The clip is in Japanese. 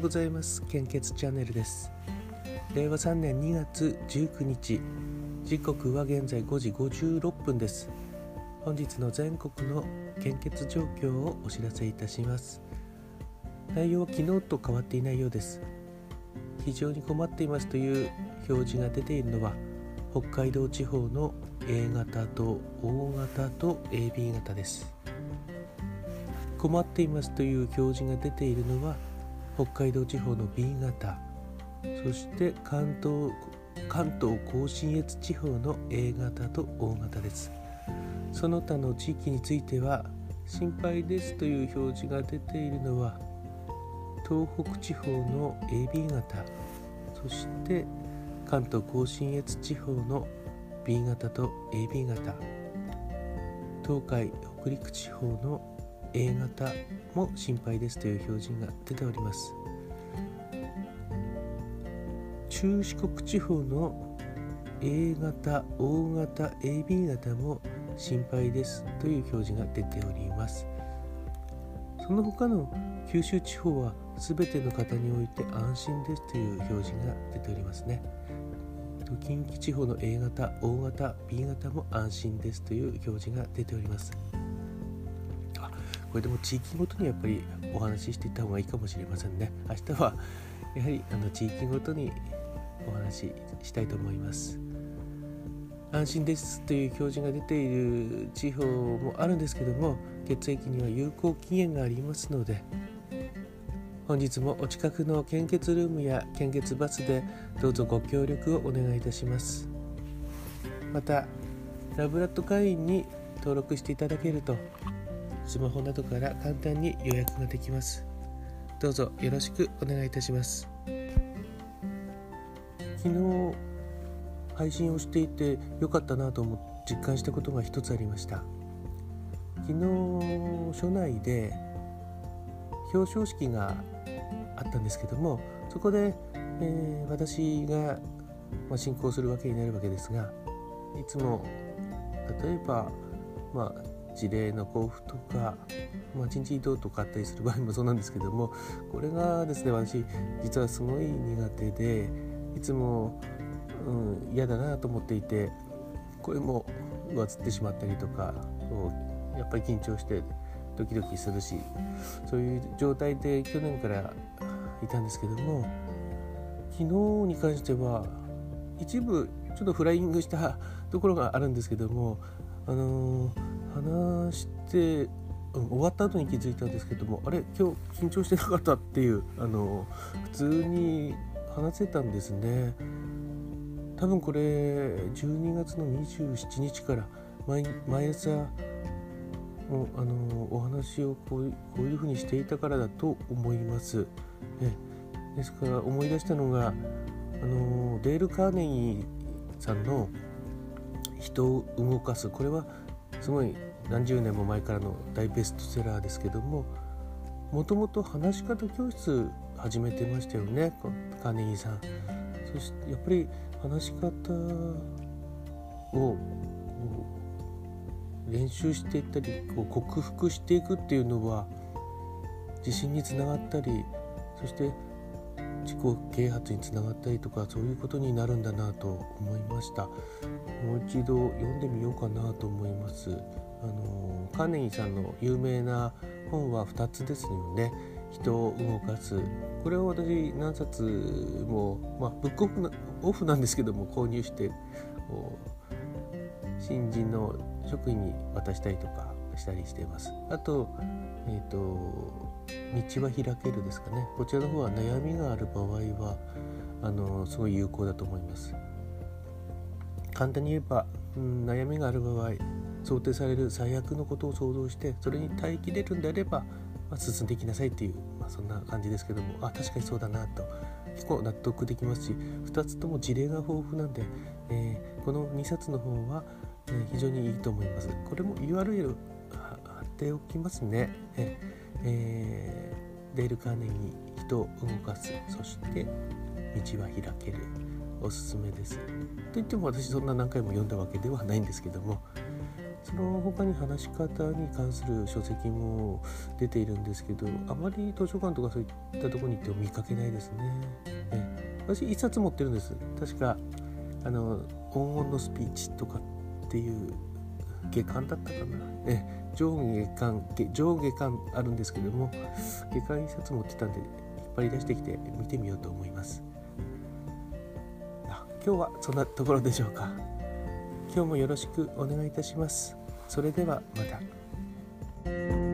うございます。献血チャンネルです。令和3年2月19日時刻は現在5時56分です。本日の全国の献血状況をお知らせいたします。内容は昨日と変わっていないようです。非常に困っていますという表示が出ているのは北海道地方の A 型と O 型と AB 型です。困っていますという表示が出ているのは北海道地方の B 型。そして関東関東甲信越地方の A 型と O 型です。その他の地域については心配ですという表示が出ているのは東北地方の AB 型。そして関東甲信越地方の B 型と AB 型。東海北陸地方の A 型も心配ですという表示が出ております。中四国地方の A 型 O 型 AB 型も心配ですという表示が出ております。その他の九州地方は全ての方において安心ですという表示が出ておりますね。近畿地方の A 型 O 型 B 型も安心ですという表示が出ております。これでも地域ごとにやっぱりお話ししていった方がいいかもしれませんね。明日はやはりあの地域ごとにお話ししたいと思います。安心ですという表示が出ている地方もあるんですけども血液には有効期限がありますので本日もお近くの献血ルームや献血バスでどうぞご協力をお願いいたします。またラブラット会員に登録していただけるとスマホなどから簡単に予約ができます。どうぞよろしくお願いいたします。昨日配信をしていて良かったなと思実感したことが一つありました。昨日署内で表彰式があったんですけどもそこで、えー、私が、まあ、進行するわけになるわけですがいつも例えば、まあ、事例の交付とか、まあ、人事異動とかあったりする場合もそうなんですけどもこれがですね私実はすごい苦手でいつも、うん、嫌だなと思っていて声も上ずってしまったりとかやっぱり緊張してドキドキするしそういう状態で去年からいたんですけども昨日に関しては一部ちょっとフライングしたところがあるんですけどもあのー話して、終わった後に気づいたんですけどもあれ今日緊張してなかったっていうあの普通に話せたんですね。多分これ12月の27日から毎毎朝あのお話をこうこういうふうにしていたからだと思います。え。ですから思い出したのがあのデール・カーネギーさんの「人を動かす」これはすごい何十年も前からの大ベストセラーですけどももともと話し方教室始めてましたよねカーネギーさん。そしてやっぱり話し方を練習していったりこう克服していくっていうのは自信につながったりそして自己啓発につながったりとかそういうことになるんだなと思いました。もう一度読んでみようかなと思います。あのカーネギーさんの有名な本は2つですよね。人を動かす。これを私何冊も、まあ、ブックオフなオフなんですけども購入して新人の職員に渡したりとかしたりしています。あとえっ、ー、と道は開けるですかね。こちらの方は悩みがある場合はあのすごい有効だと思います。簡単に言えば、うん、悩みがある場合想定される最悪のことを想像してそれに耐えきれるんであれば、まあ、進んでいきなさいっていう、まあ、そんな感じですけどもあ確かにそうだなと結構納得できますし2つとも事例が豊富なんで、えー、この2冊の方は、えー、非常にいいと思います。これも URL 貼っておきますね、えーえー、デール・カーネギー人を動かす。そして道は開ける。おすすめです。と言っても私そんな何回も読んだわけではないんですけどもその他に話し方に関する書籍も出ているんですけどあまり図書館とかそういったとこに行っても見かけないですね。え私1冊持ってるんです。確かあの黄金のスピーチとかっていう下巻だったかな、え上下巻上下巻あるんですけども下巻1冊持ってたんで引っ張り出してきて見てみようと思います。今日はそんなところでしょうか。今日もよろしくお願いいたします。それではまた。